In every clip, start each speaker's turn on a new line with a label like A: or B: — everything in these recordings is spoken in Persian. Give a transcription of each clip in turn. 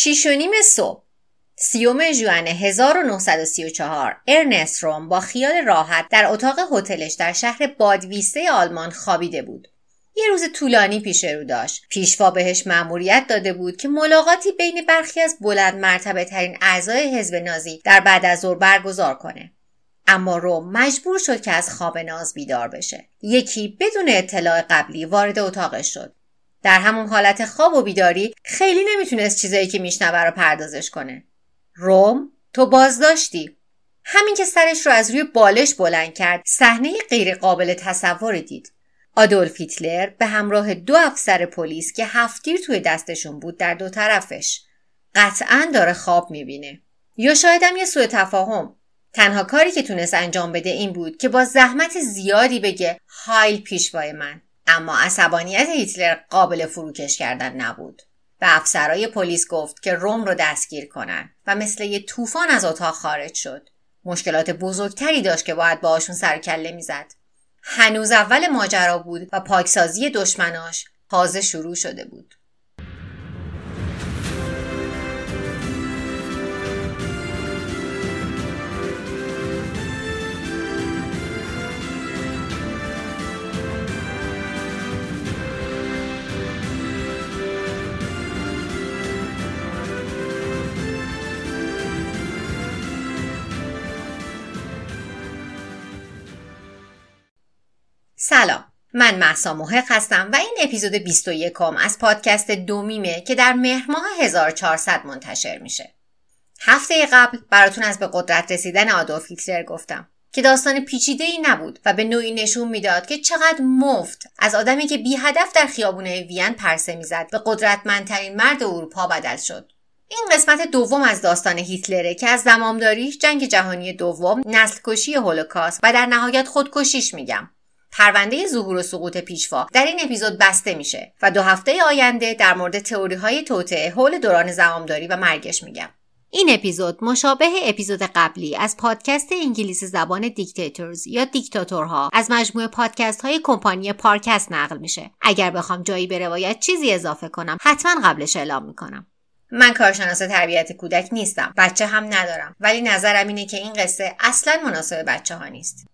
A: شیش و نیم صبح. سیوم ژوئن 1934 ارنست روم با خیال راحت در اتاق هتلش در شهر بادویسته آلمان خوابیده بود. یه روز طولانی پیش رو داشت. پیشوا بهش مأموریت داده بود که ملاقاتی بین برخی از بلند مرتبه ترین اعضای حزب نازی در بعد از ظهر برگزار کنه. اما روم مجبور شد که از خواب ناز بیدار بشه. یکی بدون اطلاع قبلی وارد اتاقش شد. در همون حالت خواب و بیداری خیلی نمی‌تونست چیزایی که میشنوه رو پردازش کنه. روم تو بازداشتی. همین که سرش رو از روی بالش بلند کرد صحنه غیر قابل تصوری دید. آدولف هیتلر به همراه دو افسر پلیس که هفتیر توی دستشون بود در دو طرفش قطعا داره خواب می‌بینه. یا شایدم یه سوء تفاهم. تنها کاری که تونست انجام بده این بود که با زحمت زیادی بگه هایل پیشوای من. اما عصبانیت هیتلر قابل فروکش کردن نبود به افسرای پلیس گفت که روم رو دستگیر کنن و مثل یه طوفان از اتاق خارج شد. مشکلات بزرگتری داشت که باید باهاشون سر کله می‌زد. هنوز اول ماجرا بود و پاکسازی دشمناش تازه شروع شده بود. سلام. من محسا محق هستم و این اپیزود 21 از پادکست دومیمه که در مهر ماه 1400 منتشر میشه. هفته قبل براتون از به قدرت رسیدن آدولف هیتلر گفتم که داستان پیچیده ای نبود و به نوعی نشون می‌داد که چقدر مفت از آدمی که بی هدف در خیابونه وین پرسه می‌زد به قدرتمندترین مرد اروپا بدل شد. این قسمت دوم از داستان هیتلره که از زمامداریش جنگ جهانی دوم نسل کشی هولوکاست و در نهایت خودکشیش میگم. پرونده ظهور و سقوط پیشوا در این اپیزود بسته میشه و دو هفته آینده در مورد تئوری های توطعه حول دوران زمامداری و مرگش میگم. این اپیزود مشابه اپیزود قبلی از پادکست انگلیسی زبان دیکتاتورز یا دیکتاتورها از مجموعه پادکست های کمپانی پارکست نقل میشه. اگر بخوام جایی به روایت چیزی اضافه کنم حتما قبلش اعلام می‌کنم. من کارشناس تربیت کودک نیستم. بچه هم ندارم. ولی نظرم اینه که این قصه اصلا مناسب بچه ها نیست.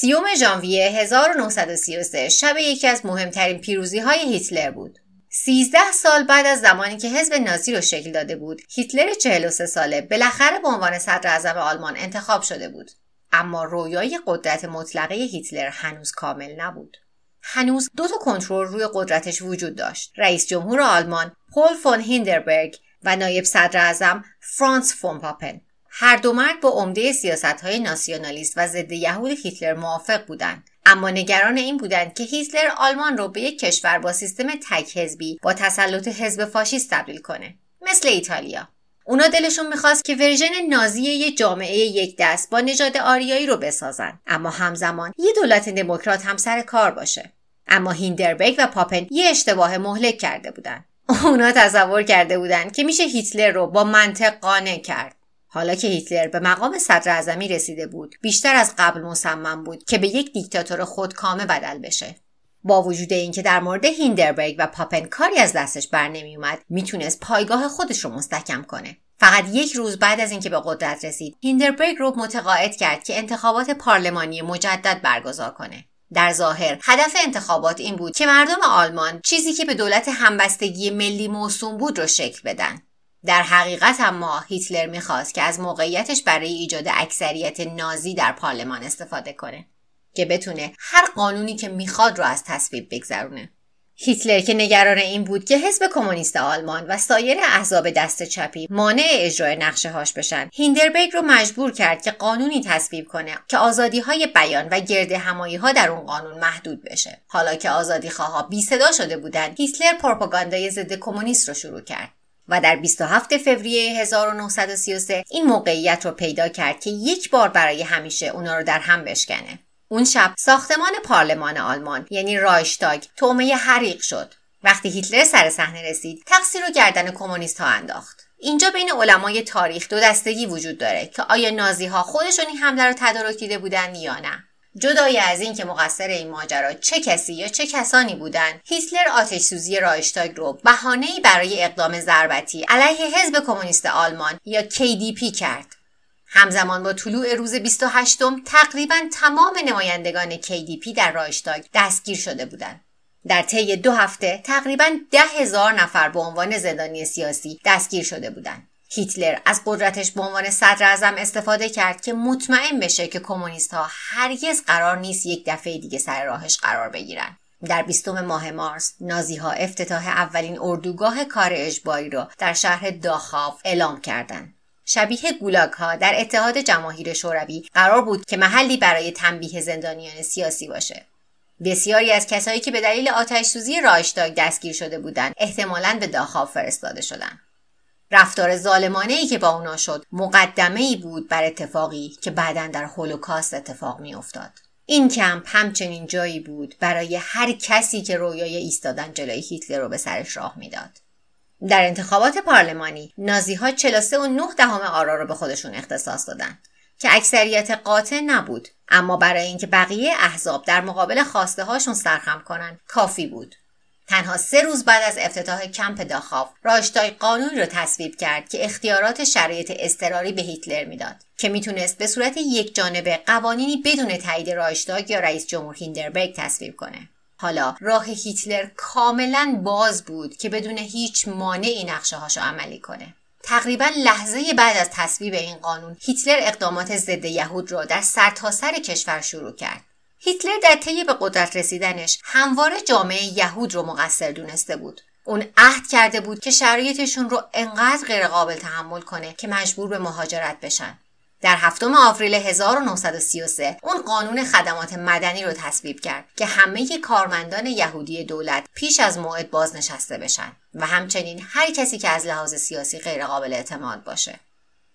A: سی‌ام ژانویه 1933 شب یکی از مهمترین پیروزی های هیتلر بود. 13 سال بعد از زمانی که حزب نازی رو شکل داده بود، هیتلر 43 ساله بالاخره به عنوان صدر اعظم آلمان انتخاب شده بود. اما رویای قدرت مطلقه هیتلر هنوز کامل نبود. هنوز دو تا کنترل روی قدرتش وجود داشت. رئیس جمهور آلمان پول فون هیندنبرگ و نایب صدر اعظم فرانس فون پاپن هر دو مرد با عمده سیاست های ناسیونالیست و ضد یهود هیتلر موافق بودند. اما نگران این بودند که هیتلر آلمان رو به یک کشور با سیستم تک حزبی با تسلط حزب فاشیست تبدیل کنه مثل ایتالیا. اونا دلشون می‌خواست که ورژن نازی یه جامعه یک دست با نژاد آریایی رو بسازن. اما همزمان یه دولت دموکرات هم سر کار باشه. اما هیندربرگ و پاپن یه اشتباه مهلک کرده بودن. اونا تصور کرده بودند که میشه هیتلر رو با منطق قانع کرد. حالا که هیتلر به مقام صدر اعظمی رسیده بود بیشتر از قبل مصمم بود که به یک دیکتاتور خودکامه بدل بشه. با وجود اینکه در مورد هیندربرگ و پاپن کاری از دستش بر نمیومد می‌تونست پایگاه خودش رو مستحکم کنه. فقط یک روز بعد از اینکه به قدرت رسید هیندربرگ رو متقاعد کرد که انتخابات پارلمانی مجدد برگزار کنه. در ظاهر هدف انتخابات این بود که مردم آلمان چیزی که به دولت همبستگی ملی موسوم بود رو شکل بدن. در حقیقت اما هیتلر می‌خواست که از موقعیتش برای ایجاد اکثریت نازی در پارلمان استفاده کنه که بتونه هر قانونی که می‌خواد رو از تصویب بگذرونه. هیتلر که نگران این بود که حزب کمونیست آلمان و سایر احزاب دست چپی مانع اجرای نقشه هاش بشن هیندربرگ رو مجبور کرد که قانونی تصویب کنه که آزادی های بیان و گرد همایی ها در اون قانون محدود بشه. حالا که آزادی خواه بی صدا شده بودند هیتلر پروپاگاندای ضد کمونیست رو شروع کرد. و در 27 فوریه 1933 این موقعیت رو پیدا کرد که یک بار برای همیشه اونا رو در هم بشکنه. اون شب ساختمان پارلمان آلمان یعنی رایشتاگ تومه حریق شد. وقتی هیتلر سر صحنه رسید تقصیر رو گردن کمونیست ها انداخت. اینجا بین علمای تاریخ دو دستگی وجود داره که آیا نازی ها خودشون این حمله رو تدارک دیده بودن یا نه. جدای از این که مقصر این ماجرا چه کسی یا چه کسانی بودند هیتلر آتش سوزی رایشتاگ رو بهانه‌ای برای اقدام ضربتی علیه حزب کمونیست آلمان یا KDP کرد همزمان با طلوع روز 28 تقریبا تمام نمایندگان KDP در رایشتاگ دستگیر شده بودند. در طی دو هفته تقریبا ده هزار نفر به عنوان زندانی سیاسی دستگیر شده بودند. هیتلر از قدرتش به عنوان صدر اعظم استفاده کرد که مطمئن بشه که کمونیست ها هرگز قرار نیست یک دفعه دیگه سر راهش قرار بگیرن. در بیستم ماه مارس نازی ها افتتاح اولین اردوگاه کار اجباری را در شهر داخاف اعلام کردند. شبیه گولاگ ها در اتحاد جماهیر شوروی قرار بود که محلی برای تنبیه زندانیان سیاسی باشه. بسیاری از کسایی که به دلیل آتش سوزی دستگیر شده بودند احتمالاً به داخاف فرستاده شدند. رفتار ظالمانه ای که با اونا شد مقدمه ای بود بر اتفاقی که بعدا در هولوکاست اتفاق می افتاد. این کمپ همچنین جایی بود برای هر کسی که رویای ایستادن جلوی هیتلر رو به سرش راه می‌داد. در انتخابات پارلمانی نازی ها 43 و 9 دهم آرا رو به خودشون اختصاص دادن که اکثریت قاطع نبود اما برای اینکه بقیه احزاب در مقابل خواسته هاشون سرخم کنن کافی بود تنها سه روز بعد از افتتاح کمپ داخاف راشتای قانون را تصویب کرد که اختیارات شرایط اضطراری به هیتلر می‌داد که می‌تونست به صورت یک جانبه قوانینی بدون تایید رایشتاگ یا رئیس جمهور هیندربرگ تصویب کنه. حالا راه هیتلر کاملا باز بود که بدون هیچ مانعی نقشه هاشو عملی کنه. تقریبا لحظه بعد از تصویب این قانون هیتلر اقدامات ضد یهود را در سرتاسر سر کشور شروع کرد. هیتلر در طی به قدرت رسیدنش همواره جامعه یهود رو مقصر دونسته بود. اون عهد کرده بود که شرایطشون رو انقدر غیرقابل تحمل کنه که مجبور به مهاجرت بشن. در هفتم آوریل 1933 اون قانون خدمات مدنی رو تصویب کرد که همه کارمندان یهودی دولت پیش از موعد بازنشسته بشن و همچنین هر کسی که از لحاظ سیاسی غیرقابل اعتماد باشه.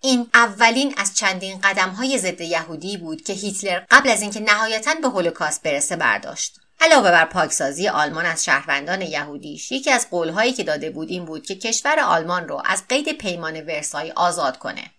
A: این اولین از چندین قدم های ضد یهودی بود که هیتلر قبل از اینکه نهایتا به هولوکاست برسه برداشت. علاوه بر پاکسازی آلمان از شهروندان یهودیش یکی از قولهایی که داده بود این بود که کشور آلمان رو از قید پیمان ورسای آزاد کنه.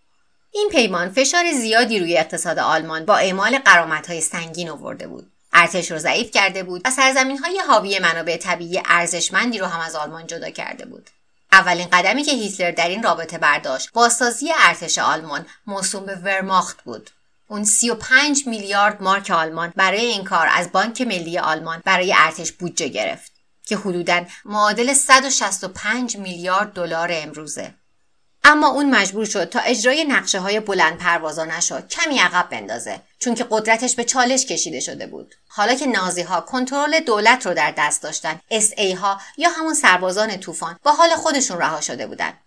A: این پیمان فشار زیادی روی اقتصاد آلمان با اعمال قرامتهای سنگین آورده بود. ارتش رو ضعیف کرده بود و سرزمین های حاوی منابع طبیعی ارزشمندی رو هم از آلمان جدا کرده بود. اولین قدمی که هیتلر در این رابطه برداشت بازسازی ارتش آلمان موسوم به ورماخت بود. اون 35 میلیارد مارک آلمان برای این کار از بانک ملی آلمان برای ارتش بودجه گرفت که حدوداً معادل 165 میلیارد دلار امروزه. اما اون مجبور شد تا اجرای نقشه های بلند پروازانش را کمی عقب بندازه چون که قدرتش به چالش کشیده شده بود. حالا که نازی ها کنترل دولت رو در دست داشتن اس ای ها یا همون سربازان طوفان با حال خودشون رها شده بودند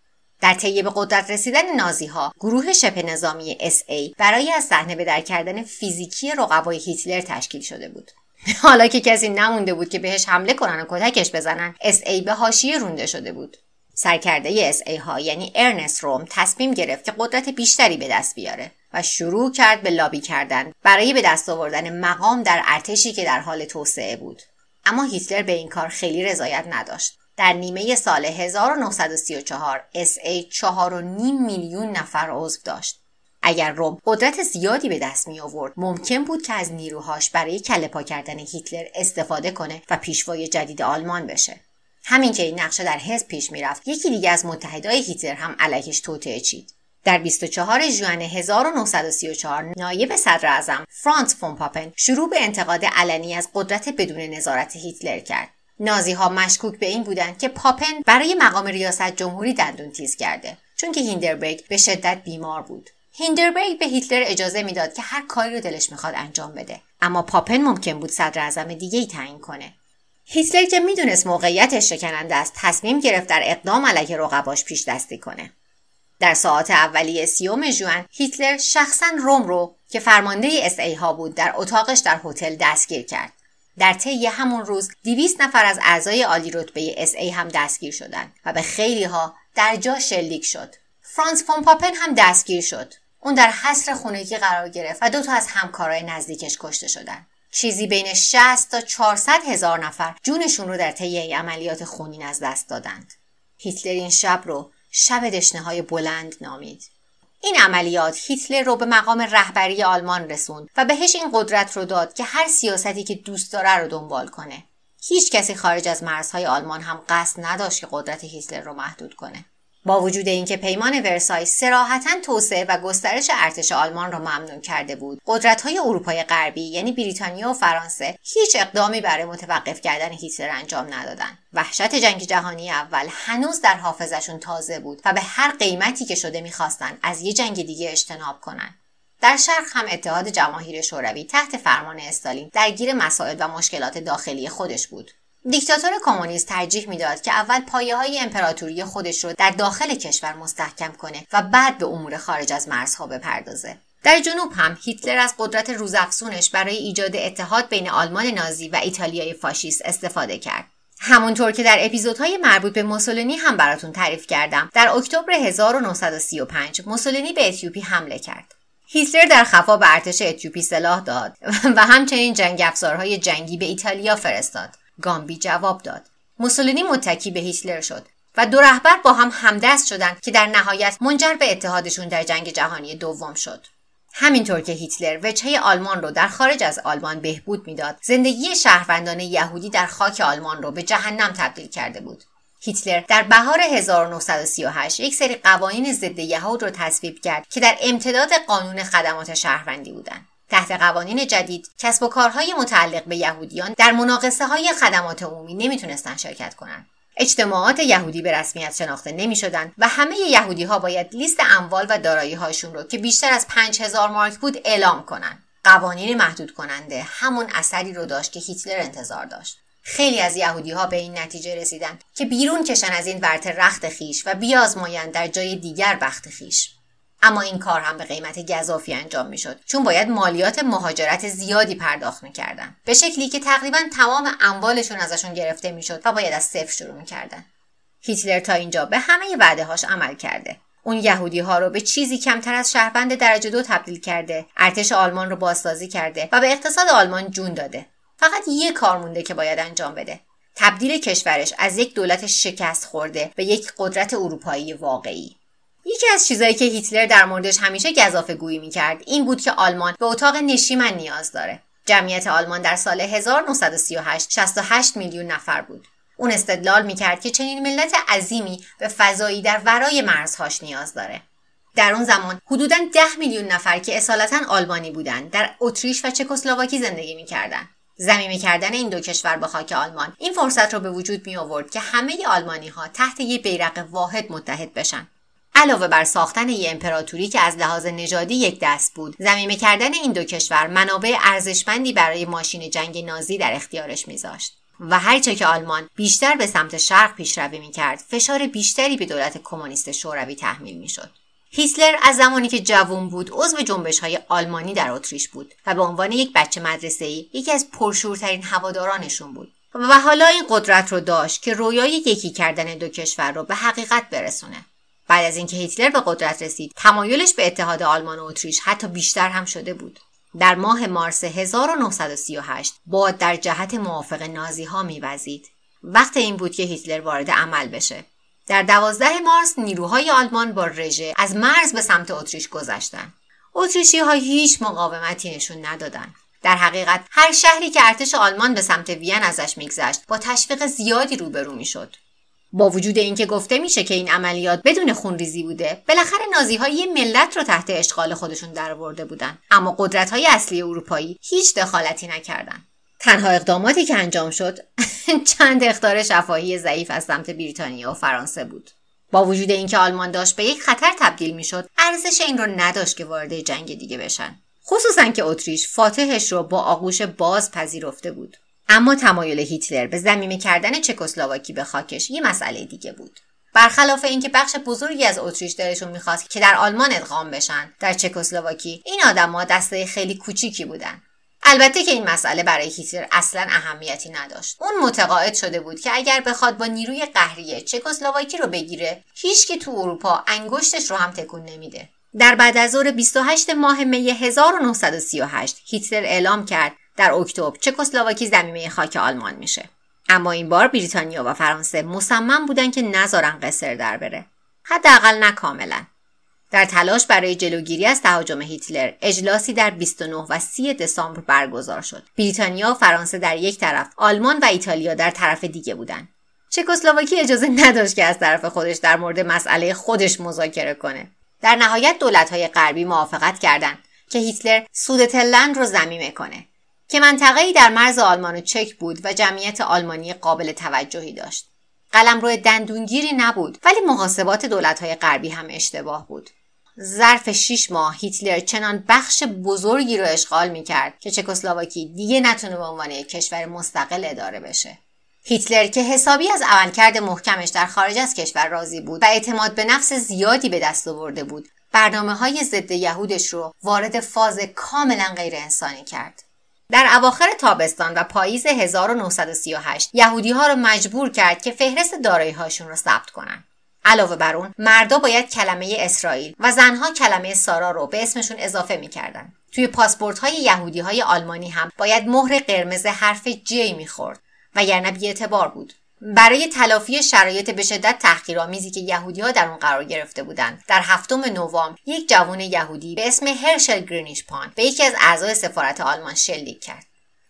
A: در طی به قدرت رسیدن نازی ها گروه شبه نظامی ای برای از صحنه به در کردن فیزیکی رقبای هیتلر تشکیل شده بود. حالا که کسی نمونده بود که بهش حمله کنن و کتکش بزنن اس ای به حاشیه رونده شده بود. سرکرده اس ای ها یعنی ارنست روم تصمیم گرفت که قدرت بیشتری به دست بیاره و شروع کرد به لابی کردن برای به دست آوردن مقام در ارتشی که در حال توسعه بود. اما هیتلر به این کار خیلی رضایت نداشت. در نیمه سال 1934 اس ای 4.5 میلیون نفر عضو داشت. اگر روم قدرت زیادی به دست می آورد ممکن بود که از نیروهاش برای کله پا کردن هیتلر استفاده کنه و پیشوای جدید آلمان بشه. همین که این نقشه در حزب پیش می‌رفت یکی دیگه از متحدای هیتلر هم علیهش توطئه چید. در 24 ژوئن 1934 نایب صدر اعظم فرانس فون پاپن شروع به انتقاد علنی از قدرت بدون نظارت هیتلر کرد. نازی ها مشکوک به این بودند که پاپن برای مقام ریاست جمهوری دندون تیز کرده چون که هیندنبرگ به شدت بیمار بود. هیندنبرگ به هیتلر اجازه می‌داد که هر کاری رو دلش می‌خواد انجام بده. اما پاپن ممکن بود صدر اعظم دیگه ای تعیین کنه. هیتلر که می‌دونست موقعیتش شکننده است تصمیم گرفت در اقدام علیه رقباش پیش دستی کنه. در ساعات اولیه سی‌ام ژوئن هیتلر شخصا روم رو که فرمانده اس ای ها بود در اتاقش در هتل دستگیر کرد. در طی همون روز 200 نفر از اعضای عالی رتبه اس ای هم دستگیر شدند و به خیلی ها در جا شلیک شد. فرانس فون پاپن هم دستگیر شد. اون در حصر خونگی قرار گرفت و دو تا از همکارای نزدیکش کشته شدند. چیزی بین 60 تا 400 هزار نفر جونشون رو در طی عملیات خونین از دست دادند. هیتلر این شب رو شب دشنه های بلند نامید. این عملیات هیتلر رو به مقام رهبری آلمان رسوند و بهش این قدرت رو داد که هر سیاستی که دوست داره رو دنبال کنه. هیچ کسی خارج از مرزهای آلمان هم قصد نداشت که قدرت هیتلر رو محدود کنه. با وجود اینکه پیمان ورسای سراحتا توسعه و گسترش ارتش آلمان را ممنوع کرده بود. قدرت‌های اروپای غربی یعنی بریتانیا و فرانسه هیچ اقدامی برای متوقف کردن هیتلر انجام ندادند وحشت جنگ جهانی اول هنوز در حافظشون تازه بود و به هر قیمتی که شده می‌خواستند از یه جنگ دیگه اجتناب کنند در شرق هم اتحاد جماهیر شوروی تحت فرمان استالین درگیر مسائل و مشکلات داخلی خودش بود. دیکتاتور کمونیست ترجیح می‌داد که اول پایه های امپراتوری خودش رو در داخل کشور مستحکم کنه و بعد به امور خارج از مرزها بپردازه. در جنوب هم هیتلر از قدرت روزافزونش برای ایجاد اتحاد بین آلمان نازی و ایتالیای فاشیست استفاده کرد. همونطور که در اپیزودهای مربوط به موسولینی هم براتون تعریف کردم در اکتبر 1935 موسولینی به اتیوپی حمله کرد هیتلر در خفا به ارتش اتیوپی سلاح داد و همچنین جنگ افزارهای جنگی به ایتالیا فرستاد گامبی جواب داد. موسولینی متکی به هیتلر شد و دو رهبر با هم همدست شدند که در نهایت منجر به اتحادشون در جنگ جهانی دوم شد. همینطور که هیتلر وجهه آلمان رو در خارج از آلمان بهبود می‌داد زندگی شهروندان یهودی در خاک آلمان رو به جهنم تبدیل کرده بود. هیتلر در بهار 1938 یک سری قوانین ضد یهود رو تصویب کرد که در امتداد قانون خدمات شهروندی بودند. تحت قوانین جدید کسب و کارهای متعلق به یهودیان در مناقصه های خدمات عمومی نمی‌تونستن شرکت کنند. اجتماعات یهودی به رسمیت شناخته نمی شدن و همه یهودی ها باید لیست اموال و دارایی هاشون رو که بیشتر از 5000 مارک بود اعلام کنند. قوانین محدود کننده همون اثری رو داشت که هیتلر انتظار داشت. خیلی از یهودی ها به این نتیجه رسیدند که بیرون کشن از این ورت رخت خیش و بیازمایند در جای دیگر بخت خیش. اما این کار هم به قیمت گذافی انجام می‌شد. چون باید مالیات مهاجرت زیادی پرداخت می‌کردن. به شکلی که تقریبا تمام اموالشون ازشون گرفته می‌شد و باید از صفر شروع می‌کردن. هیتلر تا اینجا به همه وعده هاش عمل کرده. اون یهودی ها رو به چیزی کمتر از شهروند درجه دو تبدیل کرده. ارتش آلمان رو بازسازی کرده و به اقتصاد آلمان جون داده. فقط یه کار مونده که باید انجام بده. تبدیل کشورش از یک دولت شکست خورده به یک قدرت اروپایی واقعی. یکی از چیزایی که هیتلر در موردش همیشه گذافه گویی می‌کرد این بود که آلمان به اتاق نشیمن نیاز داره. جمعیت آلمان در سال 1938 68 میلیون نفر بود. اون استدلال می‌کرد که چنین ملت عظیمی به فضایی در ورای مرزهاش نیاز داره. در اون زمان حدودا 10 میلیون نفر که اصالتا آلمانی بودند در اتریش و چکسلواکی زندگی می‌کردند زمینی کردن این دو کشور به خاک آلمان این فرصت رو به وجود می آورد که همه آلمانی ها تحت یک بیرق واحد متحد بشن. علاوه بر ساختن یه امپراتوری که از لحاظ نژادی یک دست بود زمینه کردن این دو کشور منابع ارزشمندی برای ماشین جنگ نازی در اختیارش میذاشت. و هرچه که آلمان بیشتر به سمت شرق پیشروی می‌کرد فشار بیشتری به دولت کمونیست شوروی تحمیل می‌شد. هیتلر از زمانی که جوان بود عضو جنبش های آلمانی در اتریش بود و به عنوان یک بچه مدرسه ای یکی از پرشورترین هوادارانشون بود. و حالا این قدرت رو داشت که رویای یکی کردن دو کشور رو به حقیقت برسونه. بعد از اینکه هیتلر به قدرت رسید تمایلش به اتحاد آلمان و اتریش حتی بیشتر هم شده بود. در ماه مارس 1938 باد در جهت موافق نازی ها میوزید. وقت این بود که هیتلر وارد عمل بشه. در دوازده مارس نیروهای آلمان با رژه از مرز به سمت اتریش گذشتند اتریشی ها هیچ مقاومتی نشون ندادند. در حقیقت هر شهری که ارتش آلمان به سمت وین ازش میگذشت با تشویق زیادی روبرو می‌شد. با وجود اینکه گفته میشه که این عملیات بدون خونریزی بوده بالاخره نازی های یه ملت رو تحت اشغال خودشون درآورده بودن. اما قدرت های اصلی اروپایی هیچ دخالتی نکردن. تنها اقداماتی که انجام شد چند اختار شفاهی ضعیف از سمت بریتانیا و فرانسه بود. با وجود اینکه آلمان داشت به یک خطر تبدیل می‌شد ارزش این رو نداشت که وارد جنگ دیگه بشن. خصوصا که اتریش فاتحش رو با آغوش باز پذیرفته بود. اما تمایل هیتلر به زمینه کردن چکسلواکی به خاکش یه مسئله دیگه بود. برخلاف اینکه بخش بزرگی از اتریش دلشون می‌خواست که در آلمان ادغام بشن در چکسلواکی این آدما دسته خیلی کوچیکی بودن. البته که این مسئله برای هیتلر اصلا اهمیتی نداشت. اون متقاعد شده بود که اگر بخواد با نیروی قهریه چکسلواکی رو بگیره هیچ تو اروپا انگشتش رو هم تکون نمیده. در بعد از ظهر 28 ماه می 1938 هیتلر اعلام کرد در اکتبر چکسلواکی زمینه خاک آلمان میشه. اما این بار بریتانیا و فرانسه مصمم بودن که نذارن قصر در بره. حداقل نه کاملا. در تلاش برای جلوگیری از تهاجم هیتلر اجلاسی در 29 و 30 دسامبر برگزار شد. بریتانیا و فرانسه در یک طرف آلمان و ایتالیا در طرف دیگه بودند چکسلواکی اجازه نداشت که از طرف خودش در مورد مسئله خودش مذاکره کنه. در نهایت دولت‌های غربی موافقت کردند که هیتلر سودتلند رو زمینه کنه که منطقه‌ای در مرز آلمان و چک بود و جمعیت آلمانی قابل توجهی داشت. روی دندونگیری نبود ولی محاسبات دولت‌های غربی هم اشتباه بود. ظرف 6 ماه هیتلر چنان بخش بزرگی رو اشغال می‌کرد که چکسلواکی دیگه نتونه به عنوان کشور مستقل اداره بشه. هیتلر که حسابی از عملکرد محکمش در خارج از کشور راضی بود و اعتماد به نفس زیادی به دست آورده بود برنامه های ضد یهودش رو وارد فاز کاملا غیر انسانی کرد. در اواخر تابستان و پاییز 1938 یهودی ها رو مجبور کرد که فهرست دارایی هاشون رو ثبت کنن. علاوه بر اون مردا باید کلمه اسرائیل و زنها کلمه سارا رو به اسمشون اضافه می‌کردن. توی پاسپورت های یهودی های آلمانی هم باید مهر قرمز حرف جی می‌خورد وگرنه بیاعتبار بود. برای تلافی شرایط به شدت تحقیرآمیزی که یهودی ها در اون قرار گرفته بودند. در هفتم نوامبر یک جوان یهودی به اسم هرشل گرینیشپان به یکی از اعضای سفارت آلمان شلیک کرد.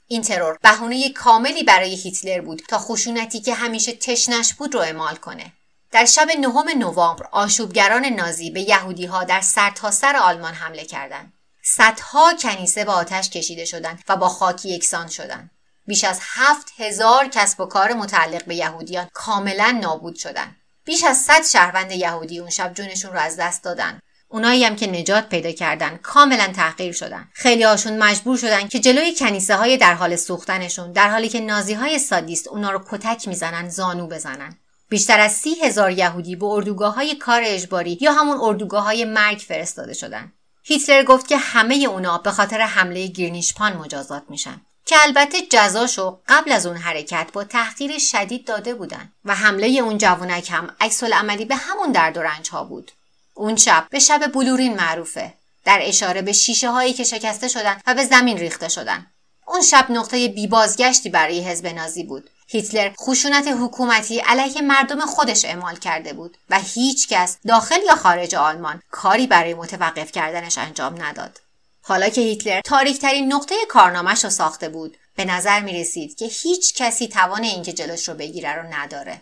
A: این ترور بهونه کاملی برای هیتلر بود تا خشونتی که همیشه تشنش بود رو اعمال کنه. در شب نهم نوامبر آشوبگران نازی به یهودی ها در سرتاسر سر آلمان حمله کردند. صدها کنیسه به آتش کشیده شدند و با خاکی یکسان شدند. بیش از هفت هزار کسب و کار متعلق به یهودیان کاملا نابود شدن. بیش از صد شهروند یهودی اون شب جونشون رو از دست دادن. اونایی هم که نجات پیدا کردن کاملا تحقیر شدن. خیلی هاشون مجبور شدن که جلوی کنیسه های در حال سوختنشون در حالی که نازی های سادیست اونا رو کتک می‌زنن زانو بزنن. بیشتر از سی هزار یهودی به اردوگاه های کار اجباری یا همون اردوگاه های مرگ فرستاده شدن. هیتلر گفت که همه اونا به خاطر حمله گیرنیشپان مجازات میشن. که البته جزاشو قبل از اون حرکت با تحقیر شدید داده بودن و حمله اون جوونک هم عکس عملی به همون درد و رنج ها بود. اون شب به شب بلورین معروفه. در اشاره به شیشه هایی که شکسته شدن و به زمین ریخته شدن. اون شب نقطه بی بازگشتی برای حزب نازی بود. هیتلر خشونت حکومتی علیه مردم خودش اعمال کرده بود و هیچ کس داخل یا خارج آلمان کاری برای متوقف کردنش انجام نداد. حالا که هیتلر تاریکترین نقطه کارنامهش رو ساخته بود به نظر می رسید که هیچ کسی توان اینکه جلوش رو بگیره رو نداره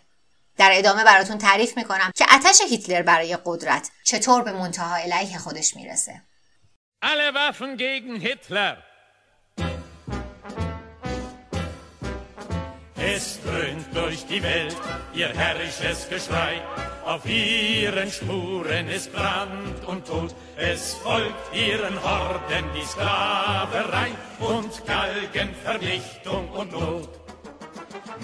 A: در ادامه براتون تعریف می‌کنم که اتش هیتلر برای قدرت چطور به منتها علیه خودش می‌رسه
B: Alle Waffen gegen Hitler. Es dröhnt durch die Welt ihr herrisches Geschrei. Auf ihren Spuren ist Brand und Tod, es folgt ihren Horden die Sklaverei und Galgenvernichtung und Not.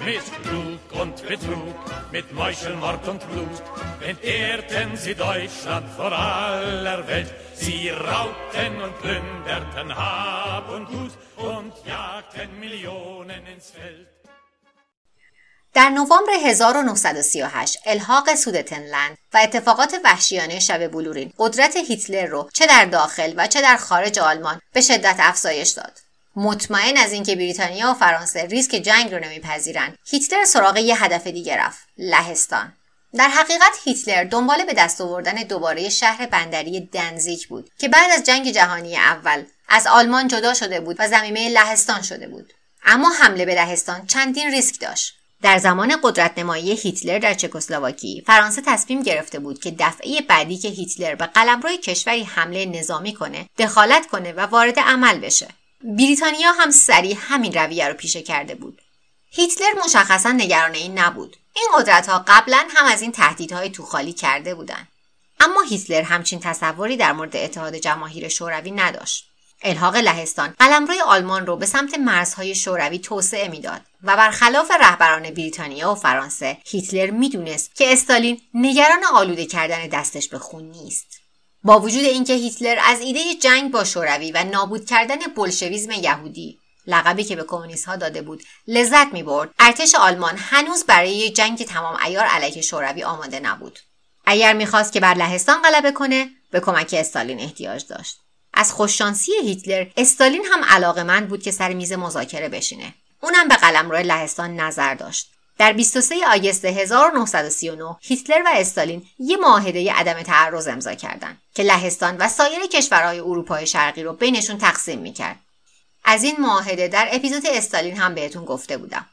B: Mit Lug und Betrug, mit Meuchelmord und Blut entehrten sie Deutschland vor aller Welt. Sie raubten und plünderten Hab und Gut und jagten Millionen ins Feld.
A: در نوامبر 1938 الحاق سودتنلند و اتفاقات وحشیانه شب بلورین قدرت هیتلر رو چه در داخل و چه در خارج آلمان به شدت افزایش داد. مطمئن از اینکه بریتانیا و فرانسه ریسک جنگ رو نمیپذیرند هیتلر سراغ یه هدف دیگه رفت لهستان. در حقیقت هیتلر دنبال به دست آوردن دوباره شهر بندری دنزیک بود که بعد از جنگ جهانی اول از آلمان جدا شده بود و زمینه لهستان شده بود. اما حمله به لهستان چندین ریسک داشت. در زمان قدرت نمایی هیتلر در چکسلواکی فرانسه تصمیم گرفته بود که دفعه بعدی که هیتلر به قلمرو کشوری حمله نظامی کنه دخالت کنه و وارد عمل بشه. بریتانیا هم سریع همین رویه رو پیشه کرده بود. هیتلر مشخصا نگران این نبود. این قدرت ها قبلا هم از این تهدیدهای توخالی کرده بودند اما هیتلر همچین تصوری در مورد اتحاد جماهیر شوروی نداشت. الحاق لهستان. قلمروی آلمان رو به سمت مرزهای شوروی توسعه می‌داد و برخلاف رهبران بریتانیا و فرانسه هیتلر می‌دونست که استالین نگران آلوده کردن دستش به خون نیست. با وجود اینکه هیتلر از ایده جنگ با شوروی و نابود کردن بلشویزم یهودی لقبی که به کمونیست ها داده بود لذت می برد ارتش آلمان هنوز برای جنگ تمام ایار علیه شوروی آماده نبود. اگر می‌خواست که بر لهستان غلبه کنه به کمک استالین احتیاج داشت. از خوششانسی هیتلر استالین هم علاقمند بود که سر میز مذاکره بشینه. اونم به قلمرو لهستان نظر داشت. در 23 آگست 1939 هیتلر و استالین یه معاهده عدم تعرض امضا کردند که لهستان و سایر کشورهای اروپای شرقی رو بینشون تقسیم می‌کرد. از این معاهده در اپیزود استالین هم بهتون گفته بودم.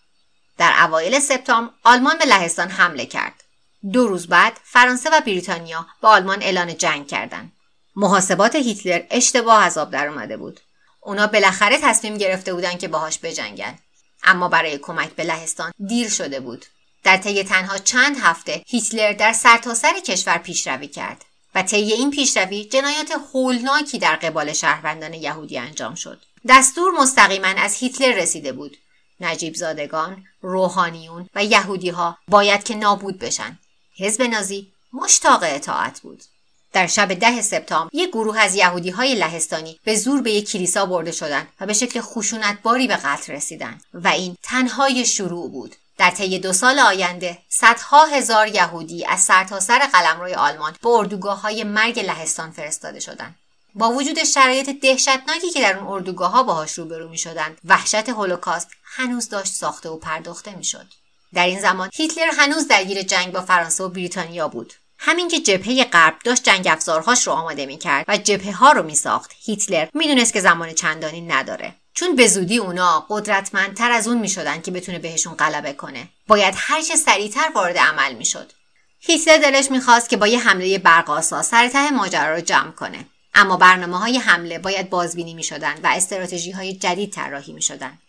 A: در اوایل سپتامبر آلمان به لهستان حمله کرد. دو روز بعد فرانسه و بریتانیا به آلمان اعلان جنگ کردند محاسبات هیتلر اشتباه از آب در اومده بود. اونا بالاخره تصمیم گرفته بودن که باهاش بجنگن. اما برای کمک به لهستان دیر شده بود. در طی تنها چند هفته هیتلر در سرتاسر سر کشور پیشروی کرد و طی این پیشروی جنایات هولناکی در قبال شهروندان یهودی انجام شد. دستور مستقیما از هیتلر رسیده بود. نجیب زادگان، روحانیون و یهودی ها باید که نابود بشن. حزب نازی مشتاق اطاعت بود. در شب ده سپتامبر یک گروه از یهودی های لهستانی به زور به یک کلیسا برده شدند و به شکل خشونتباری به قتل رسیدند و این تنهای شروع بود. در طی دو سال آینده صدها هزار یهودی از سرتاسر سر قلمروی آلمان به اردوگاه های مرگ لهستان فرستاده شدند. با وجود شرایط دهشتناکی که در اون اردوگاه ها باهاش روبرو می شدند وحشت هولوکاست هنوز داشت ساخته و پرداخته می شد. در این زمان هیتلر هنوز درگیر جنگ با فرانسه و بریتانیا بود. همین که جبهه غرب داشت جنگ افزارهاش رو آماده می کرد و جبهه ها رو می ساخت هیتلر می‌دونست که زمان چندانی نداره. چون به زودی اونا قدرتمندتر از اون می شدن که بتونه بهشون غلبه کنه. باید هرچه سریعتر وارد عمل می شد هیتلر دلش می‌خواست که با یه حمله برقاسا سر ته ماجرا رو جمع کنه. اما برنامه های حمله باید بازبینی می شدن و استراتژی های جدید طراحی می شدن.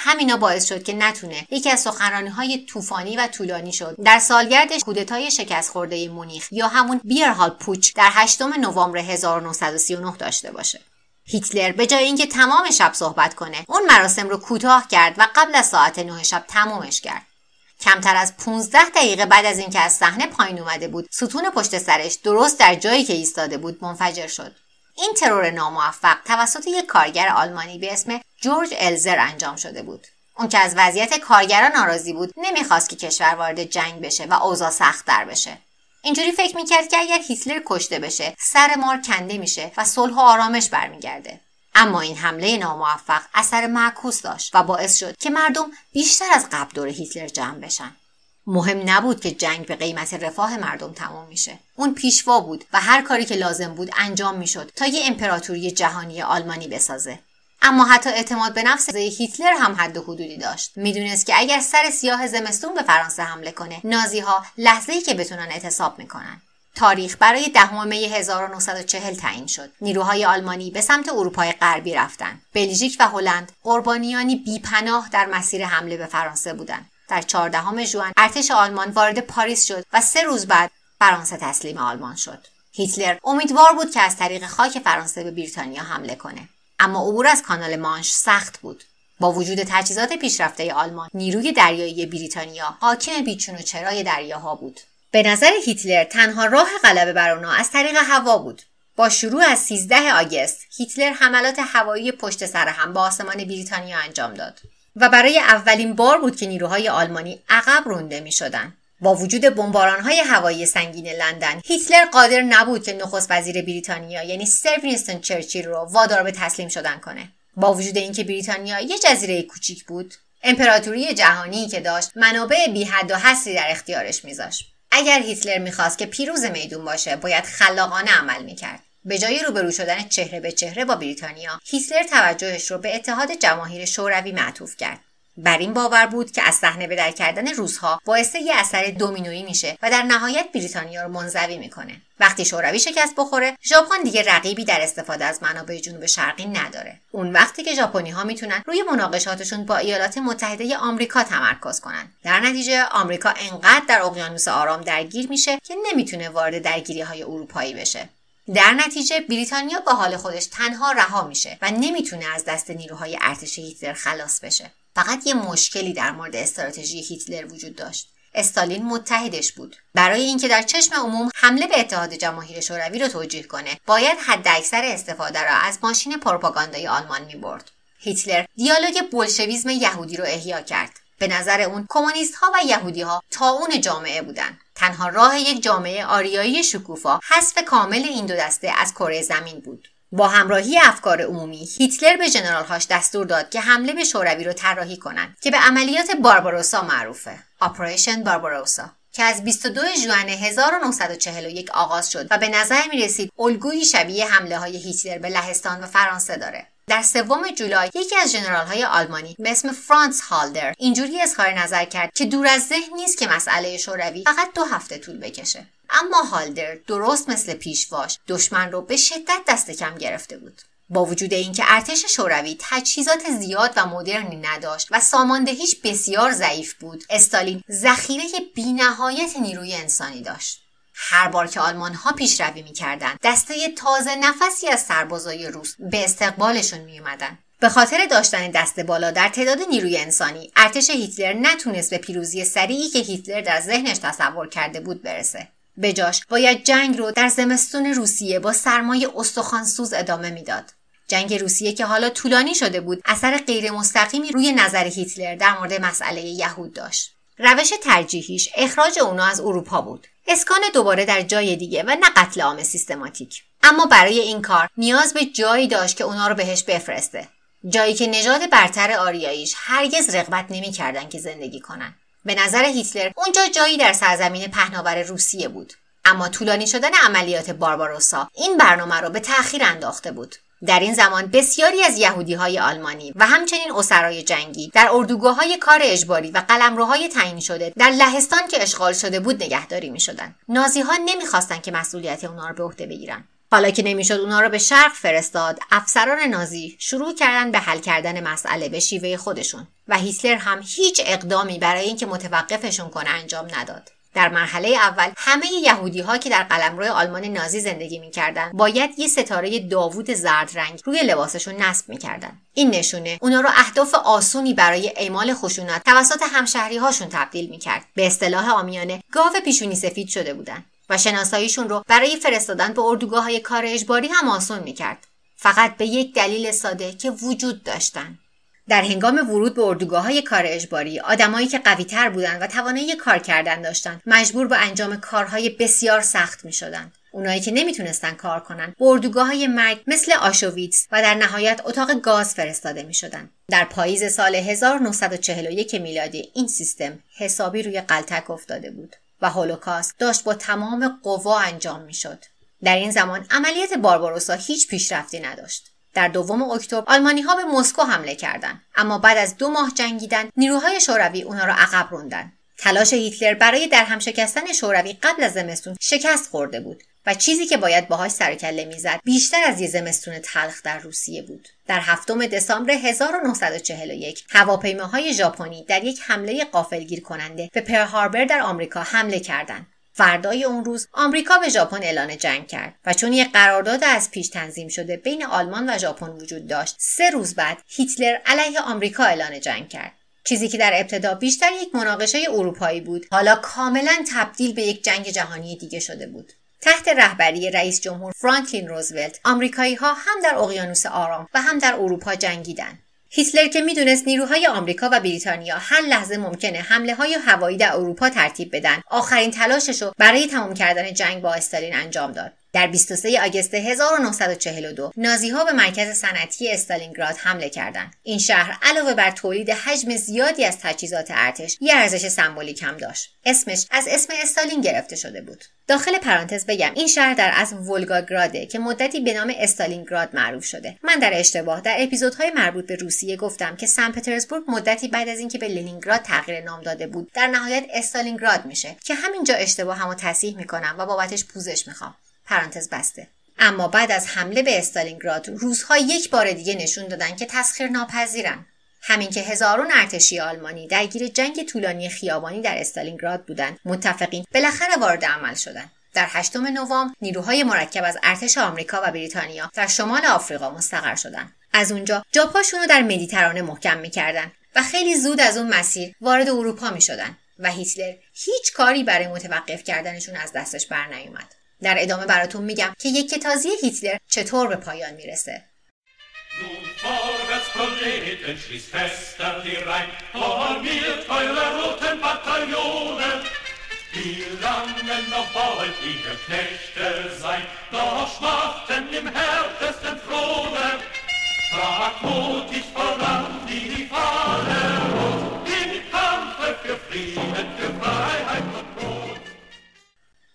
A: همینا باعث شد که نتونه یکی از سخنرانی های طوفانی و طولانی شد در سالگرد کودتای شکست خورده مونیخ یا همون بیرهال پوچ در 8 نوامبر 1939 داشته باشه. هیتلر به جای اینکه تمام شب صحبت کنه اون مراسم رو کوتاه کرد و قبل از ساعت 9 شب تمومش کرد. کمتر از 15 دقیقه بعد از اینکه از صحنه پایین اومده بود ستون پشت سرش درست در جایی که ایستاده بود منفجر شد این ترور ناموفق توسط یک کارگر آلمانی به اسم جورج الزر انجام شده بود. اون که از وضعیت کارگران ناراضی بود نمی‌خواست که کشور وارد جنگ بشه و اوضاع در بشه. اینجوری فکر می‌کرد که اگر هیتلر کشته بشه سر مار کنده میشه و صلح و آرامش برمیگرده. اما این حمله ناموفق اثر معکوس داشت و باعث شد که مردم بیشتر از قبل دور هیتلر جمع بشن. مهم نبود که جنگ به قیمت رفاه مردم تمام میشه اون پیشوا بود و هر کاری که لازم بود انجام می‌شد تا یه امپراتوری جهانی آلمانی بسازه اما حتی اعتماد به نفس هیتلر هم حد و حدودی داشت می‌دونست که اگر سر سیاه زمستون به فرانسه حمله کنه نازی ها لحظه ای که بتونن اعتصاب می‌کنن تاریخ برای دهم می 1940 تعیین شد. نیروهای آلمانی به سمت اروپای غربی رفتند. بلژیک و هلند قربانیانی بیپناه در مسیر حمله به فرانسه بودند. در 14 ژوئن ارتش آلمان وارد پاریس شد و سه روز بعد فرانسه تسلیم آلمان شد. هیتلر امیدوار بود که از طریق خاک فرانسه به بریتانیا حمله کنه. اما عبور از کانال مانش سخت بود. با وجود تجهیزات پیشرفته آلمان، نیروی دریایی بریتانیا حاکم بیچون و چرای دریاها بود. به نظر هیتلر تنها راه غلبه بر آنها از طریق هوا بود. با شروع از 13 آگست، هیتلر حملات هوایی پشت سر هم با آسمان بریتانیا انجام داد. و برای اولین بار بود که نیروهای آلمانی عقب رونده می شدن. با وجود های هوایی سنگین لندن هیتلر قادر نبود که نخست وزیر بریتانیا یعنی سر وینستون چرچیل رو وادار به تسلیم شدن کنه. با وجود اینکه بریتانیا یه جزیره کوچیک بود امپراتوری جهانی که داشت منابع بی حد و حصری در اختیارش میذاشت. اگر هیتلر می‌خواست که پیروز میدون باشه باید خلاقانه عمل می‌کرد. به جای روبرو شدن چهره به چهره با بریتانیا هیتلر توجهش رو به اتحاد جماهیر شوروی معطوف کرد. بر این باور بود که از صحنه به در کردن روزها باعث یه اثر دومینویی میشه و در نهایت بریتانیا رو منزوی می‌کنه. وقتی شوروی شکست بخوره ژاپن دیگه رقیبی در استفاده از منابع جنوب شرقی نداره. اون وقتی که ژاپنی ها می‌تونن روی مناقشاتشون با ایالات متحده آمریکا تمرکز کنن. در نتیجه آمریکا انقدر در اقیانوس آرام درگیر میشه که نمی‌تونه وارد درگیری های اروپایی بشه. در نتیجه بریتانیا با حال خودش تنها رها میشه و نمی‌تونه از دست نیروهای ارتش هیتلر خلاص بشه. فقط یه مشکلی در مورد استراتژی هیتلر وجود داشت. استالین متحدش بود. برای اینکه در چشم عموم حمله به اتحاد جماهیر شوروی رو توجیه کنه باید حداکثر استفاده را از ماشین پروپاگاندای آلمان می‌برد. هیتلر دیالوگ بولشویزم یهودی رو احیا کرد. به نظر اون کمونیست ها و یهودی ها اون جامعه بودن. تنها راه یک جامعه آریایی شکوفا حذف کامل این دو دسته از کره زمین بود. با همراهی افکار عمومی هیتلر به جنرالهاش دستور داد که حمله به شوروی رو طراحی کنند که به عملیات بارباروسا معروفه. Operation Barbarossa که از 22 ژوئن 1941 آغاز شد و به نظر می رسید الگویی شبیه حمله های هیتلر به لهستان و فرانسه داره. در سوم جولای یکی از ژنرال های آلمانی به اسم فرانس هالدر اینجوری اظهار نظر کرد که دور از ذهن نیست که مسئله شوروی فقط دو هفته طول بکشه. اما هالدر درست مثل پیشواش دشمن رو به شدت دست کم گرفته بود. با وجود اینکه ارتش شوروی تجهیزات زیاد و مدرنی نداشت و ساماندهیش بسیار ضعیف بود استالین ذخیره بینهایت نیروی انسانی داشت. هر بار که آلمان ها پیشروی می‌کردند دسته تازه نفسی از سربازای روس به استقبالشون میومدن به خاطر داشتن دست بالا در تعداد نیروی انسانی ارتش هیتلر نتونست به پیروزی سریعی که هیتلر در ذهنش تصور کرده بود برسه. بجاش باید جنگ رو در زمستون روسیه با سرمایه استخوانسوز ادامه می‌داد. جنگ روسیه که حالا طولانی شده بود اثر غیر مستقیمی روی نظر هیتلر در مورد مسئله یهود داشت. روش ترجیحیش اخراج اونا از اروپا بود. اسکان دوباره در جای دیگه و نه قتل عام سیستماتیک. اما برای این کار نیاز به جایی داشت که اونا رو بهش بفرسته. جایی که نژاد برتر آریاییش هرگز رغبت نمی‌کردن که زندگی کنن. به نظر هیتلر اونجا جایی در سرزمین پهناور روسیه بود. اما طولانی شدن عملیات بارباروسا این برنامه رو به تأخیر انداخته بود. در این زمان بسیاری از یهودی های آلمانی و همچنین اسرای جنگی در اردوگاه های کار اجباری و قلمروهای تعیین شده در لهستان که اشغال شده بود نگهداری می شدن. نازی ها نمی‌خواستند که مسئولیت اونا رو به عهده بگیرن. حالا که نمی‌شد اونا رو به شرق فرستاد افسران نازی شروع کردن به حل کردن مسئله به شیوه خودشون و هیتلر هم هیچ اقدامی برای اینکه متوقفشون کنه انجام نداد در مرحله اول همه یهودی ها که در قلمرو آلمان نازی زندگی می‌کردند باید یه ستاره داوود زرد رنگ روی لباسشون نصب می‌کردن. این نشونه اونا رو اهداف آسونی برای اعمال خشونت توسط همشهری هاشون تبدیل می‌کرد. به اصطلاح آمیانه گاو پیشونی سفید شده بودن و شناساییشون رو برای فرستادن به اردوگاه های کار اجباری هم آسون می‌کرد. فقط به یک دلیل ساده که وجود داشتن. در هنگام ورود به اردوگاه های کار اجباری آدمایی که قوی تر بودند و توانایی کار کردن داشتند مجبور به انجام کارهای بسیار سخت می شدند. اونایی که نمی‌تونستن کار کنن به اردوگاه های مرگ مثل آشویتس و در نهایت اتاق گاز فرستاده می شدن. در پاییز سال 1941 میلادی این سیستم حسابی روی قلتک افتاده بود و هولوکاست داشت با تمام قوا انجام می شد. در این زمان عملیات بارباروسا هیچ پیشرفتی نداشت. در دوم اکتبر آلمانی ها به مسکو حمله کردند اما بعد از دو ماه جنگیدن نیروهای شوروی اونا را عقب روندن. تلاش هیتلر برای در هم شکستن شوروی قبل از زمستون شکست خورده بود و چیزی که باید باهاش سر کله می‌زد بیشتر از یه زمستون تلخ در روسیه بود. در هفتم دسامبر 1941 هواپیماهای ژاپنی در یک حمله قافلگیر کننده به پر هاربر در آمریکا حمله کردند. فردای اون روز آمریکا به ژاپن اعلان جنگ کرد و چون یک قرارداد از پیش تنظیم شده بین آلمان و ژاپن وجود داشت سه روز بعد هیتلر علیه آمریکا اعلان جنگ کرد. چیزی که در ابتدا بیشتر یک مناقشه اروپایی بود حالا کاملا تبدیل به یک جنگ جهانی دیگه شده بود. تحت رهبری رئیس جمهور فرانکلین روزولت آمریکایی ها هم در اقیانوس آرام و هم در اروپا جنگیدند هیتلر که می‌دونست نیروهای آمریکا و بریتانیا هر لحظه ممکنه حمله های هوایی در اروپا ترتیب بدن آخرین تلاشش رو برای تمام کردن جنگ با استالین انجام داد. در 23 آگوست 1942 نازی ها به مرکز صنعتی استالینگراد حمله کردند. این شهر علاوه بر تولید حجم زیادی از تجهیزات ارتش، یه ارزش سمبولیک هم داشت. اسمش از اسم استالین گرفته شده بود. داخل پرانتز بگم این شهر در از ولگاگراده که مدتی به نام استالینگراد معروف شده. من در اشتباه در اپیزودهای مربوط به روسیه گفتم که سن پترزبورگ مدتی بعد از اینکه به لنینگراد تغییر نام داده بود، در نهایت استالینگراد میشه که همینجا اشتباه همو تصحیح می‌کنم و بابتش پوزش می‌خوام. پرانتز بسته. اما بعد از حمله به استالینگراد روزها یک بار دیگه نشون دادن که تسخیر ناپذیرن. همین که هزارون ارتشی آلمانی درگیر جنگ طولانی خیابانی در استالینگراد بودند متفقین بالاخره وارد عمل شدند در 8 نوامبر نیروهای مرکب از ارتش آمریکا و بریتانیا در شمال آفریقا مستقر شدند از اونجا جاپاشون رو در مدیترانه محکم می‌کردن و خیلی زود از اون مسیر وارد اروپا می‌شدن و هیتلر هیچ کاری برای متوقف کردنشون از دستش بر نیومد. در ادامه براتون میگم که یک کتازی هیتلر چطور به پایان می‌رسه. Voran, die die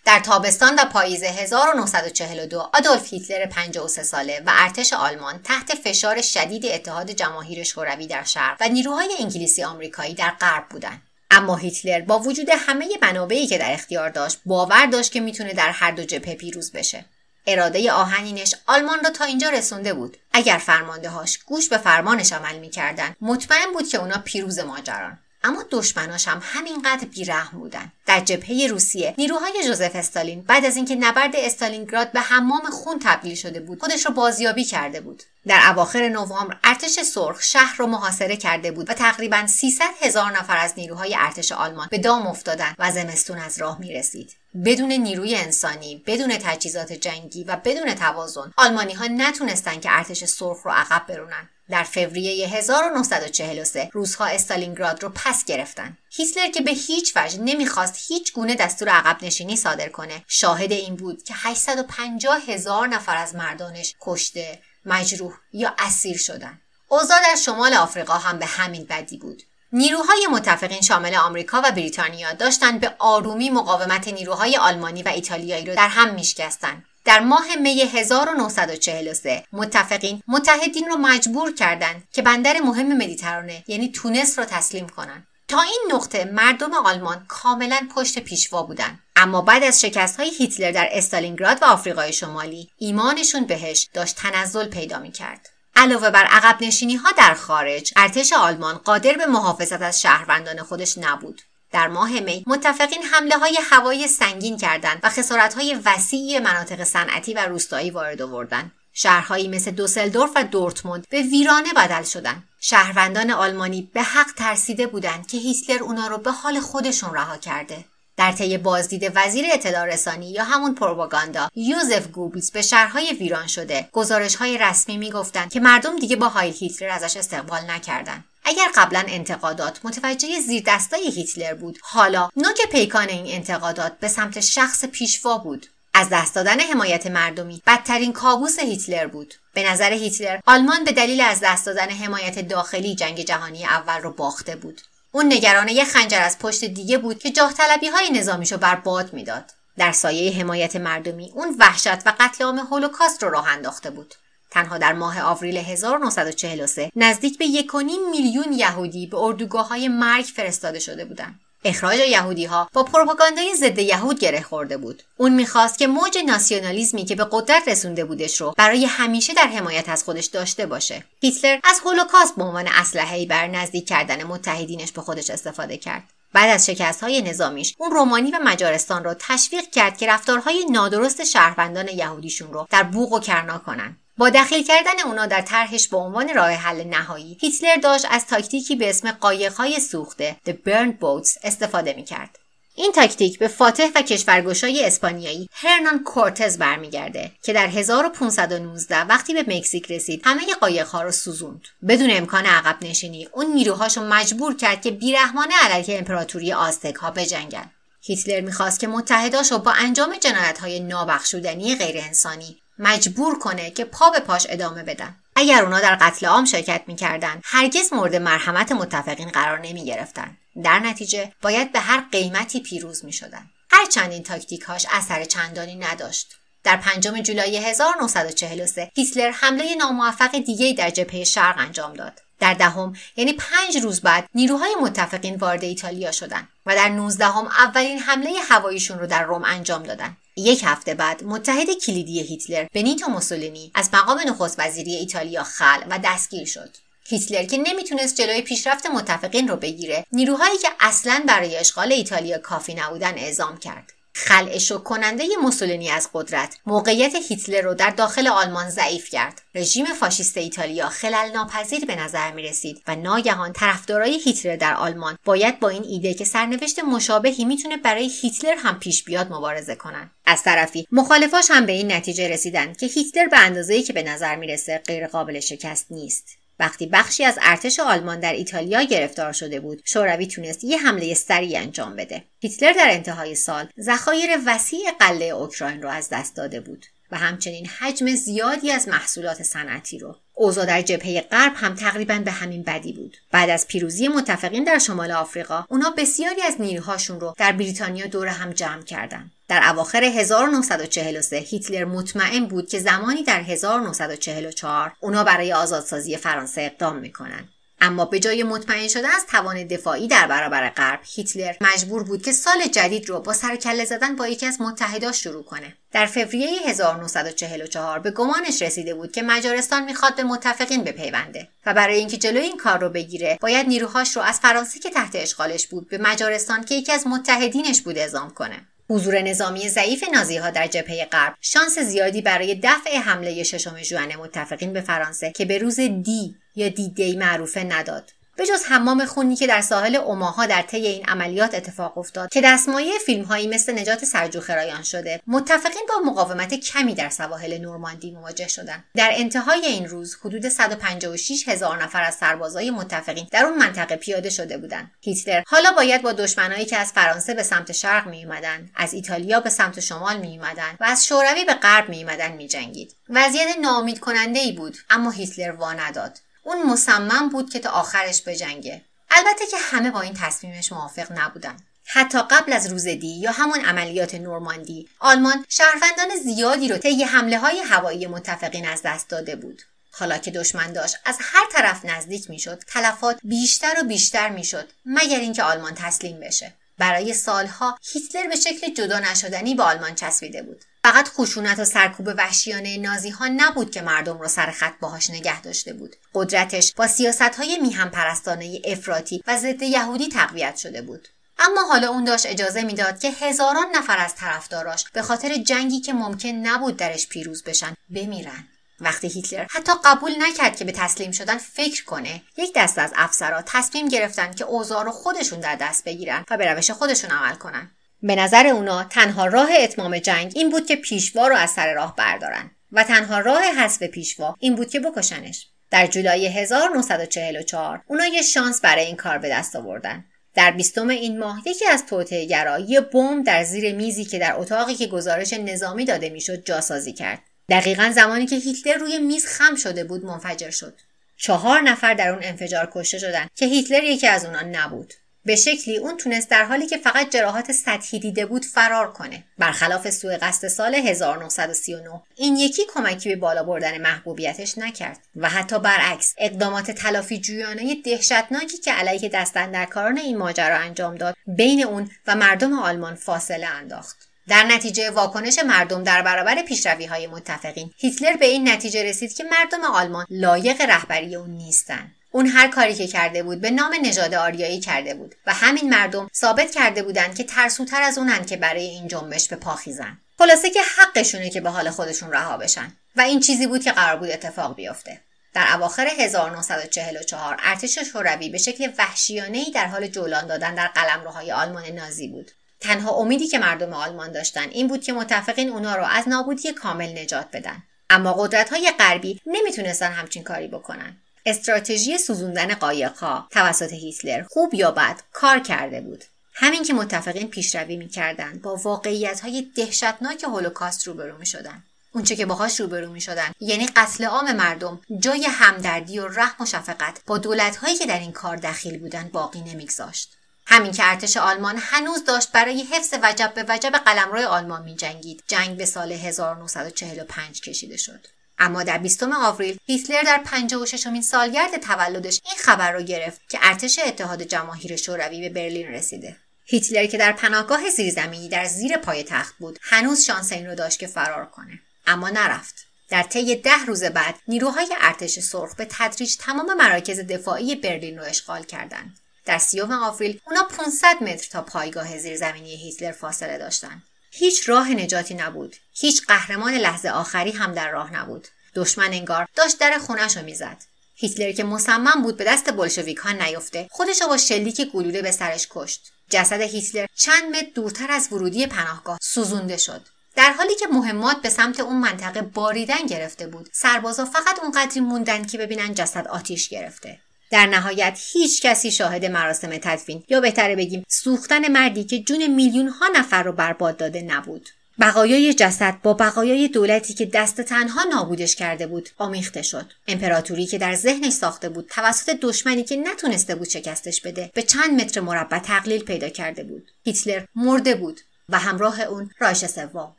A: در تابستان و پاییز 1942 آدولف هیتلر 53 ساله و ارتش آلمان تحت فشار شدید اتحاد جماهیر شوروی در شرق و نیروهای انگلیسی آمریکایی در غرب بودند. اما هیتلر با وجود همه منابعی که در اختیار داشت باور داشت که می‌تونه در هر دو جبهه پیروز بشه. اراده آهنینش آلمان را تا اینجا رسونده بود. اگر فرماندهاش گوش به فرمانش عمل می‌کردند مطمئن بود که اونا پیروز ماجران. اما دشمناش هم همینقدر بیرحم بودن در جبهه روسیه نیروهای جوزف استالین بعد از اینکه نبرد استالینگراد به حمام خون تبدیل شده بود خودش را بازیابی کرده بود در اواخر نوامبر ارتش سرخ شهر را محاصره کرده بود و تقریبا 300 هزار نفر از نیروهای ارتش آلمان به دام افتادند و زمستون از راه می رسید. بدون نیروی انسانی، بدون تجهیزات جنگی و بدون توازن، آلمانی ها نتونستند که ارتش سرخ رو عقب برونن. در فوریه 1943 روزها استالینگراد رو پس گرفتن. هیتلر که به هیچ وجه نمی‌خواست هیچ گونه دستور عقب نشینی صادر کنه شاهد این بود که 850 هزار نفر از مردانش کشته مجروح یا اسیر شدند. اوضاع در شمال آفریقا هم به همین بدی بود. نیروهای متفقین شامل آمریکا و بریتانیا داشتند به آرومی مقاومت نیروهای آلمانی و ایتالیایی را در هم میشکستند. در ماه می 1943 متفقین متحدین را مجبور کردند که بندر مهم مدیترانه یعنی تونس را تسلیم کنند. تا این نقطه مردم آلمان کاملا پشت پیشوا بودند اما بعد از شکست های هیتلر در استالینگراد و آفریقای شمالی ایمانشون بهش داشت تنزل پیدا می کرد. علاوه بر عقب نشینی ها در خارج ارتش آلمان قادر به محافظت از شهروندان خودش نبود در ماه می متفقین حمله های هوایی سنگین کردند و خسارت های وسیعی مناطق صنعتی و روستایی وارد آوردند. شهرهایی مثل دوسلدورف و دورتموند به ویرانه بدل شدند. شهروندان آلمانی به حق ترسیده بودند که هیتلر اونا رو به حال خودشون رها کرده. در طی بازدید وزیر اطلاع رسانی یا همون پروپاگاندا یوزف گوبیز به شهرهای ویران شده. گزارش های رسمی می‌گفتند که مردم دیگه با هایل هیتلر ازش استقبال نکردند. اگر قبلا انتقادات متوجه زیر دستای هیتلر بود حالا نوک پیکان این انتقادات به سمت شخص پیشوا بود. از دست دادن حمایت مردمی بدترین کابوس هیتلر بود. به نظر هیتلر آلمان به دلیل از دست دادن حمایت داخلی جنگ جهانی اول رو باخته بود. اون نگران یه خنجر از پشت دیگه بود که جاه طلبی های نظامیشو بر باد می‌داد. در سایه حمایت مردمی اون وحشت و قتل عام هولوکاست رو راه انداخته بود. تنها در ماه آوریل 1943 نزدیک به 1.5 میلیون یهودی به اردوگاه های مرگ فرستاده شده بودند. اخراج یهودی ها با پروپاگاندای ضد یهود گره خورده بود. اون می‌خواست که موج ناسیونالیزمی که به قدرت رسونده بودش رو برای همیشه در حمایت از خودش داشته باشه. هیتلر از هولوکاست به عنوان اسلحه‌ای بر نزدیک کردن متحدینش به خودش استفاده کرد. بعد از شکست های نظامیش اون رومانی و مجارستان را تشویق کرد که رفتارهای نادرست شهروندان یهودیشون رو در بوق و کرنا کنند با دخیل کردن اونا در طرحش به عنوان راه حل نهایی هیتلر داشت از تاکتیکی به اسم قایقهای سوخته The Burned Boats استفاده می‌کرد. این تاکتیک به فاتح و کشورگشای اسپانیایی هرنان کورتز برمیگرده که در 1519 وقتی به مکزیک رسید همه قایقها رو سوزوند. بدون امکان عقب نشینی اون نیروهاشو مجبور کرد که بیرحمانه علیه امپراتوری آزتک ها بجنگن. هیتلر می‌خواست که متحداشو با انجام جنایت های نابخشودنی غیرانسانی مجبور کنه که پا به پاش ادامه بدن اگر اونا در قتل عام شرکت می‌کردن هرگز مورد مرحمت متفقین قرار نمی گرفتن. در نتیجه باید به هر قیمتی پیروز می شدن. هرچند این تاکتیک هاش اثر چندانی نداشت. در پنجم جولای 1943 هیتلر حمله ناموفق دیگری در جبهه شرق انجام داد. در دهم یعنی پنج روز بعد نیروهای متفقین وارد ایتالیا شدند و در نوزدهم اولین حمله هواییشون رو در روم انجام دادند یک هفته بعد متحد کلیدی هیتلر بنیتو موسولینی از مقام نخست وزیری ایتالیا خل و دستگیر شد. هیتلر که نمی‌تونست جلوی پیشرفت متفقین رو بگیره نیروهایی که اصلا برای اشغال ایتالیا کافی نبودن اعزام کرد. خلع کننده موسولینی از قدرت موقعیت هیتلر رو در داخل آلمان ضعیف کرد. رژیم فاشیست ایتالیا خلل ناپذیر به نظر می رسید و ناگهان طرفدارای هیتلر در آلمان باید با این ایده که سرنوشت مشابهی می‌تونه برای هیتلر هم پیش بیاد مبارزه کنند. از طرفی مخالفاش هم به این نتیجه رسیدند که هیتلر به اندازه‌ای که به نظر می‌رسه غیرقابل شکست نیست. وقتی بخشی از ارتش آلمان در ایتالیا گرفتار شده بود شوروی تونست یه حمله سریع انجام بده. هیتلر در انتهای سال ذخایر وسیع قله اوکراین رو از دست داده بود. و همچنین حجم زیادی از محصولات صنعتی رو. اوضاع در جبهه غرب هم تقریبا به همین بدی بود. بعد از پیروزی متفقین در شمال آفریقا اونا بسیاری از نیروهاشون رو در بریتانیا دور هم جمع کردند در اواخر 1943 هیتلر مطمئن بود که زمانی در 1944 اونا برای آزادسازی فرانسه اقدام می‌کنن. اما به جای مطمئن شدن از توان دفاعی در برابر غرب هیتلر مجبور بود که سال جدید رو با سرکله زدن با یکی از متحداش شروع کنه. در فوریه 1944 به گمانش رسیده بود که مجارستان می‌خواد به متفقین بپیونده و برای اینکه جلوی این کار رو بگیره باید نیروهاش رو از فرانسه که تحت اشغالش بود به مجارستان که یکی از متحدینش بود اعزام کنه. حضور نظامی ضعیف نازیها در جبهه غرب. شانس زیادی برای دفع حمله ششم ژوئن متفقین به فرانسه که به روز دی یا دی دی معروفه نداد. به جز حمام خونی که در ساحل اوماها در طی این عملیات اتفاق افتاد که دستمایه فیلم هایی مثل نجات سرجوخرایان شده متفقین با مقاومت کمی در سواحل نورماندی مواجه شدند. در انتهای این روز حدود 156 هزار نفر از سربازای متفقین در اون منطقه پیاده شده بودند. هیتلر حالا باید با دشمنایی که از فرانسه به سمت شرق می اومدن از ایتالیا به سمت شمال می اومدن و از شوروی به غرب می اومدن می جنگید وضعیت ناامید کننده ای بود اما هیتلر وا نداد. اون مصمم بود که تا آخرش بجنگه. البته که همه با این تصمیمش موافق نبودن. حتی قبل از روز دی یا همون عملیات نورماندی آلمان شهروندان زیادی رو طی حمله های هوایی متفقین از دست داده بود. حالا که دشمن داشت از هر طرف نزدیک می‌شد تلفات بیشتر و بیشتر می‌شد مگر اینکه آلمان تسلیم بشه. برای سالها هیتلر به شکل جدا نشدنی به آلمان چسبیده بود. فقط خشونت و سرکوب وحشیانه نازی ها نبود که مردم رو سر خط باهاش نگه داشته بود. قدرتش با سیاست های میهم پرستانه افراطی و ضد یهودی تقویت شده بود. اما حالا اون داشت اجازه می‌داد که هزاران نفر از طرفداراش به خاطر جنگی که ممکن نبود درش پیروز بشن بمیرن. وقتی هیتلر حتی قبول نکرد که به تسلیم شدن فکر کنه یک دست از افسرها تصمیم گرفتن که اوضاع رو خودشون در دست بگیرن و به روش خودشون عمل کنن. به نظر اونا تنها راه اتمام جنگ این بود که پیشوا رو از سر راه بردارن و تنها راه حذف پیشوا این بود که بکشنش. در جولای 1944 اونا یه شانس برای این کار به دست آوردن. در بیستم این ماه یکی از توطئهگرا یه بمب در زیر میزی که در اتاقی که گزارش نظامی داده می‌شد جاسازی کرد. دقیقا زمانی که هیتلر روی میز خم شده بود منفجر شد. چهار نفر در اون انفجار کشته شدن که هیتلر یکی از اونا نبود. به شکلی اون تونست در حالی که فقط جراحات سطحی دیده بود فرار کنه. برخلاف سوء قصد سال 1939 این یکی کمکی به بالا بردن محبوبیتش نکرد و حتی برعکس اقدامات تلافی جویانه دهشتناکی که علیه دستندرکاران این ماجرا انجام داد بین اون و مردم آلمان فاصله انداخت. در نتیجه واکنش مردم در برابر پیشروی های متفقین هیتلر به این نتیجه رسید که مردم آلمان لایق رهبری اون نیستن. اون هر کاری که کرده بود به نام نژاد آریایی کرده بود و همین مردم ثابت کرده بودند که ترسوتر از اونن که برای این جنبش به پا خیزن. خلاصه که حقشونه که به حال خودشون رها بشن و این چیزی بود که قرار بود اتفاق بیفته. در اواخر 1944 ارتش شوروی به شکل وحشیانه‌ای در حال جولان دادن در قلمروهای آلمان نازی بود. تنها امیدی که مردم آلمان داشتن این بود که متفقین اونا رو از نابودی کامل نجات بدن. اما قدرت های غربی نمی‌تونستن همچین کاری بکنن. استراتژی سوزوندن قایقها توسط هیتلر خوب یا بد کار کرده بود. همین که متفقین پیشروی می‌کردند با واقعیت های دهشتناک هولوکاست روبرو می‌شدن. اونچه که باهاش روبرو می شدن یعنی قتل عام مردم جای همدردی و رحم و شفقت با دولت هایی که در این کار دخیل بودند باقی نمیگذاشت. همین که ارتش آلمان هنوز داشت برای حفظ وجب به وجب قلمرو آلمان می جنگید جنگ به سال 1945 کشیده شد. اما در 20 آوریل هیتلر در 56 امین سالگرد تولدش این خبر رو گرفت که ارتش اتحاد جماهیر شوروی به برلین رسیده. هیتلر که در پناهگاه زیرزمینی در زیر پای تخت بود هنوز شانس این رو داشت که فرار کنه. اما نرفت. در طی ده روز بعد نیروهای ارتش سرخ به تدریج تمام مراکز دفاعی برلین رو اشغال کردند. در سیوم آوریل اونا 500 متر تا پایگاه زیرزمینی هیتلر فاصله داشتند. هیچ راه نجاتی نبود. هیچ قهرمان لحظه آخری هم در راه نبود. دشمن انگار داشت در خونش رو می‌زد. هیتلر که مصمم بود به دست بلشویک ها نیفته خودش با شلیک گلوله به سرش کشت. جسد هیتلر چند متر دورتر از ورودی پناهگاه سوزونده شد. در حالی که مهمات به سمت اون منطقه باریدن گرفته بود سربازا فقط اونقدری موندن که ببینن جسد آتیش گرفته. در نهایت هیچ کسی شاهد مراسم تدفین یا بهتره بگیم سوختن مردی که جون میلیون ها نفر رو برباد داده نبود. بقایای جسد با بقایای دولتی که دست تنها نابودش کرده بود آمیخته شد. امپراتوری که در ذهنش ساخته بود توسط دشمنی که نتونسته بود شکستش بده به چند متر مربع تقلیل پیدا کرده بود. هیتلر مرده بود و همراه اون رایش سوم.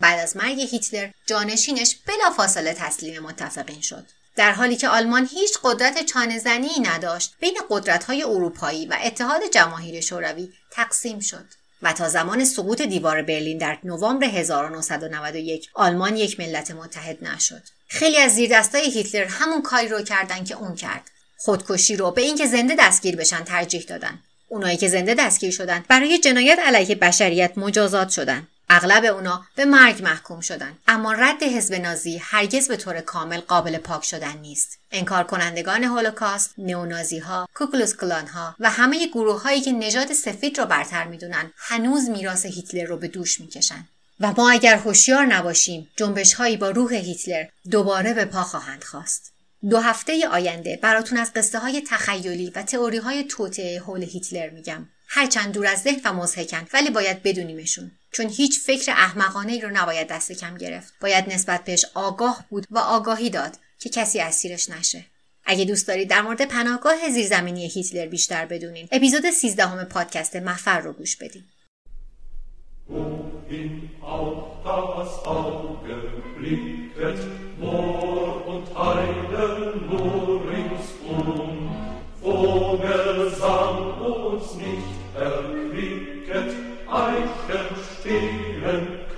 A: بعد از مرگ هیتلر جانشینش بلافاصله تسلیم متفقین شد. در حالی که آلمان هیچ قدرت چانهزنی نداشت بین قدرت‌های اروپایی و اتحاد جماهیر شوروی تقسیم شد و تا زمان سقوط دیوار برلین در نوامبر 1991 آلمان یک ملت متحد نشد. خیلی از زیردستای هیتلر همون کاری رو کردن که اون کرد. خودکشی رو به اینکه زنده دستگیر بشن ترجیح دادن. اونایی که زنده دستگیر شدن برای جنایت علیه بشریت مجازات شدن. اغلب اونا به مرگ محکوم شدن. اما رد حزب نازی هرگز به طور کامل قابل پاک شدن نیست. انکار کنندگان هولوکاست نئونازی ها کوکلوس کلان ها و همه گروه هایی که نژاد سفید را برتر می‌دونن هنوز میراث هیتلر رو به دوش می‌کشن. و ما اگر هوشیار نباشیم جنبش هایی با روح هیتلر دوباره به پا خواهند خواست. دو هفته آینده براتون از قصه های تخیلی و تئوری های توطعه حول هیتلر میگم. هرچند دور از ذهن و مزهکن ولی باید بدونیمشون. چون هیچ فکر احمقانه ای رو نباید دست کم گرفت. باید نسبت بهش آگاه بود و آگاهی داد که کسی اسیرش نشه. اگه دوست دارید در مورد پناهگاه زیرزمینی هیتلر بیشتر بدونین اپیزود 13 همه پادکست مفر رو گوش بدین.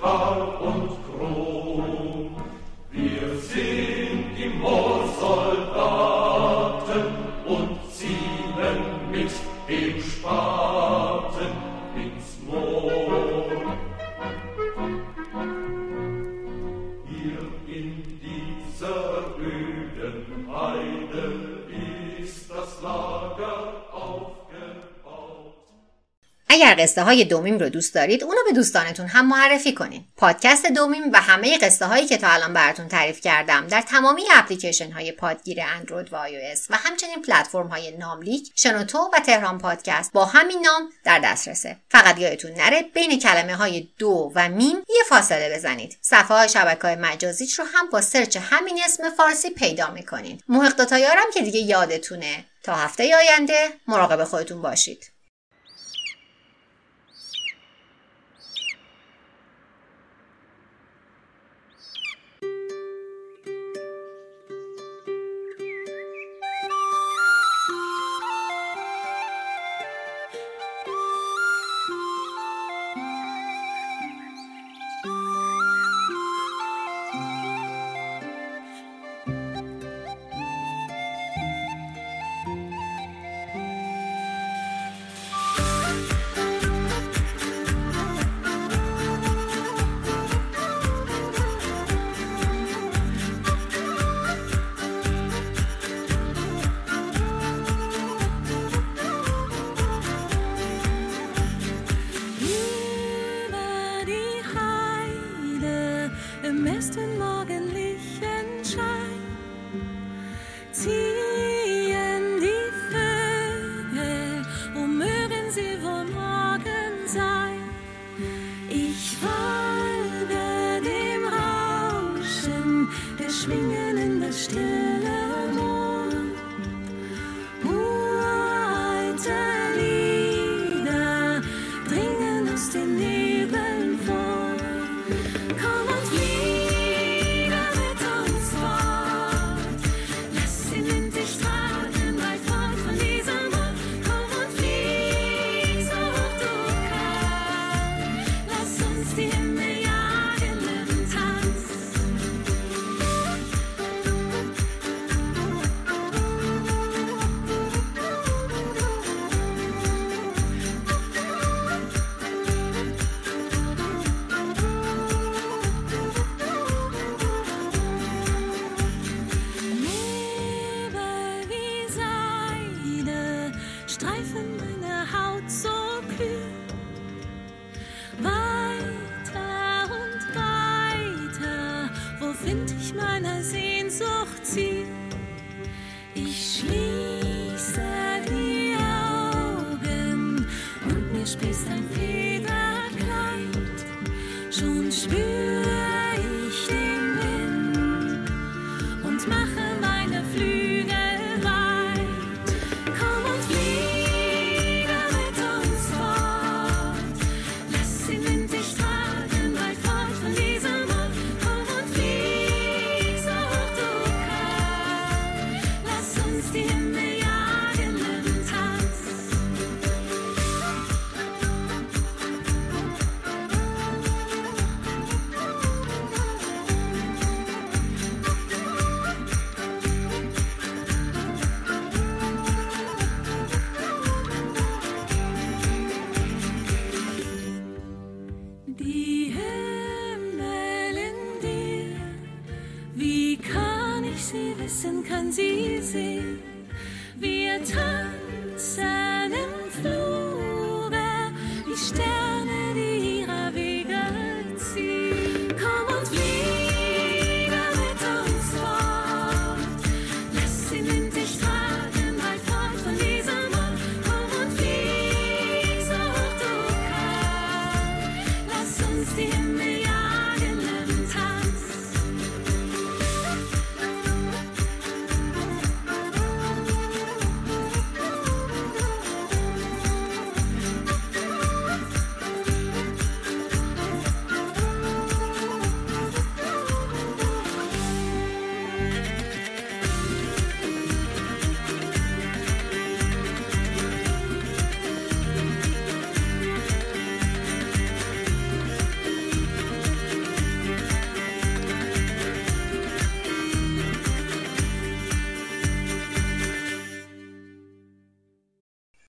A: Oh, oh. اگر قصه های دومیم رو دوست دارید اونو به دوستانتون هم معرفی کنین. پادکست دومیم و همه قصه هایی که تا الان براتون تعریف کردم در تمامی اپلیکیشن های پادگیر اندروید و آی و همچنین پلتفرم های ناملیک شنوتو و تهران پادکست با همین نام در دسترسه. فقط یادتون نره بین کلمه های دو و میم یه فاصله بزنید. صفحه های شبکه های مجازیش رو هم با سرچ همین اسم فارسی پیدا می‌کنین. محق داتایارم که دیگه یادتونه. تا هفته آینده مراقب خودتون باشید.